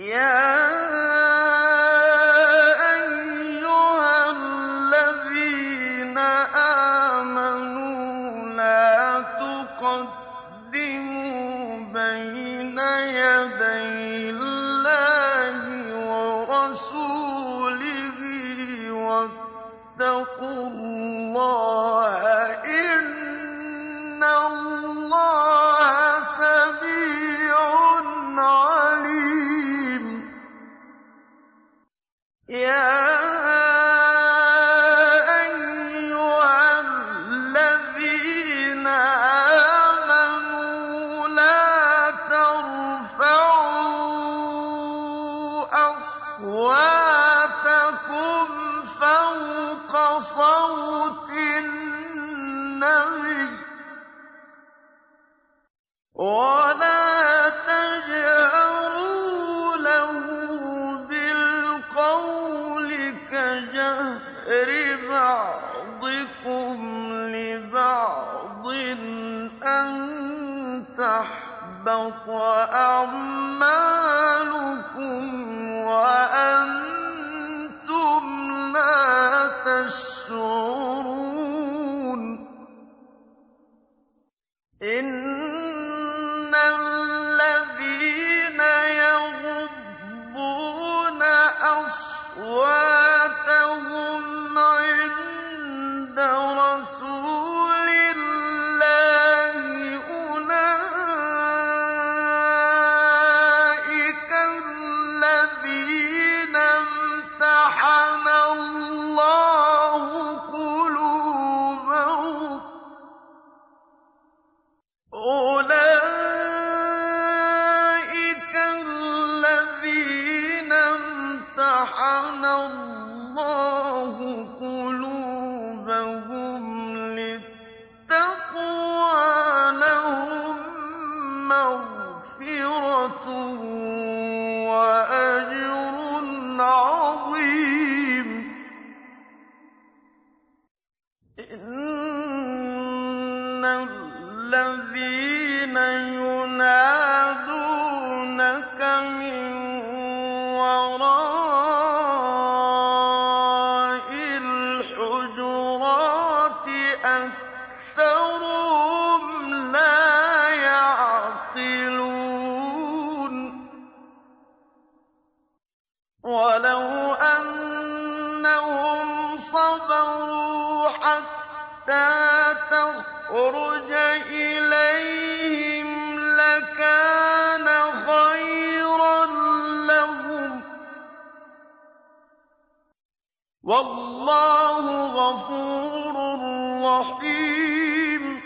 Yeah. من وَاللَّهُ غَفُورٌ رَّحِيمٌ.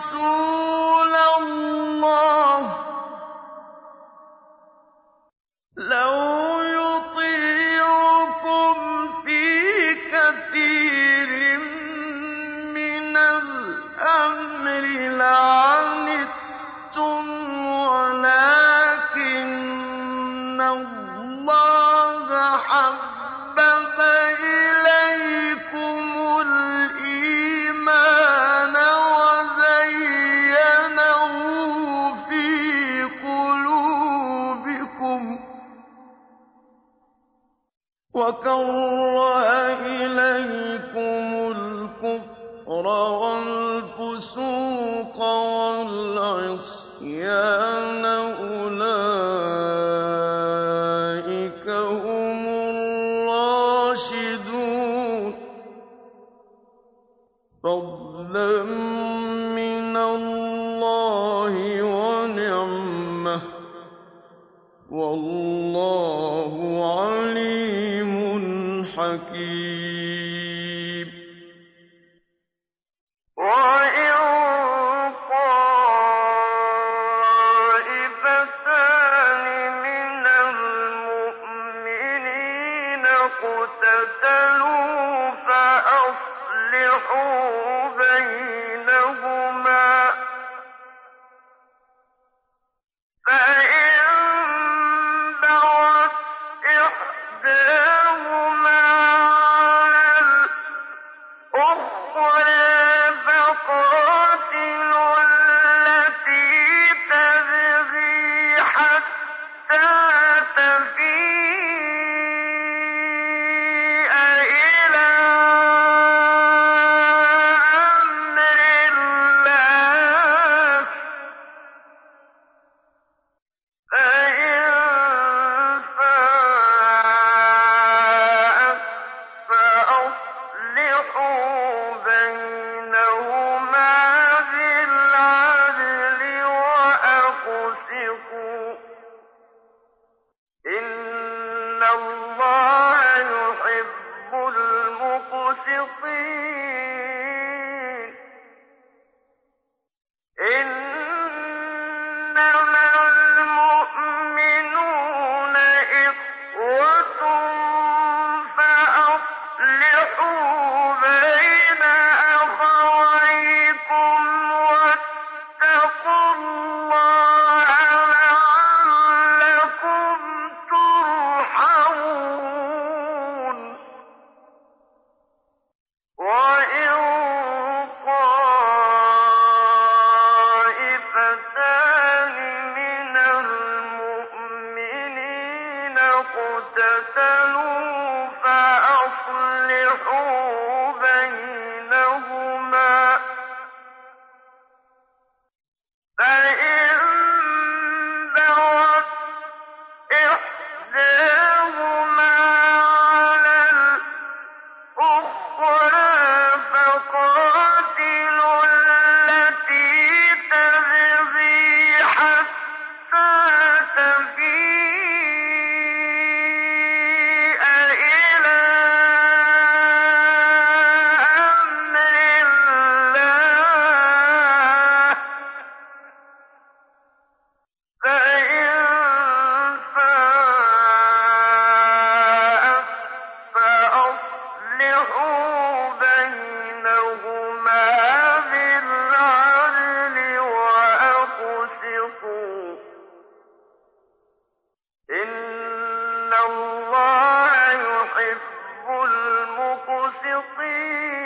书。حَكِيمٌ. يُحِبُّ الْمُقْسِطِينَ.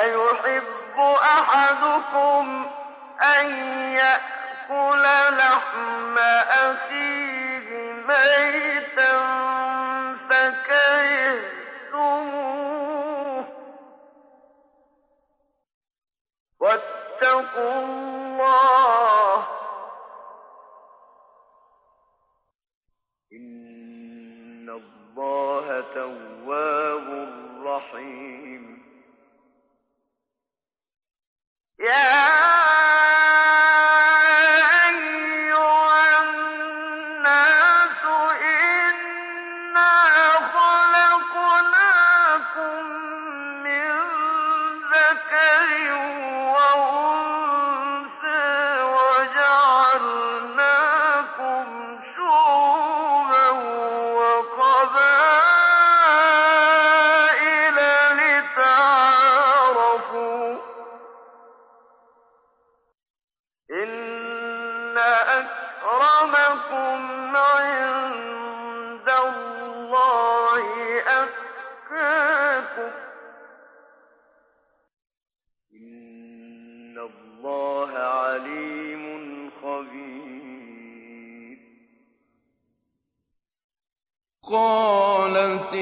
أيحب أحدكم أن يأكل لحم أخيه ميتا فكرهتموه؟ واتقوا الله. إن الله تواب رحيم. Yeah. عساكم إن الله عليم قالت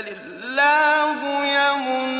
بل الله يمن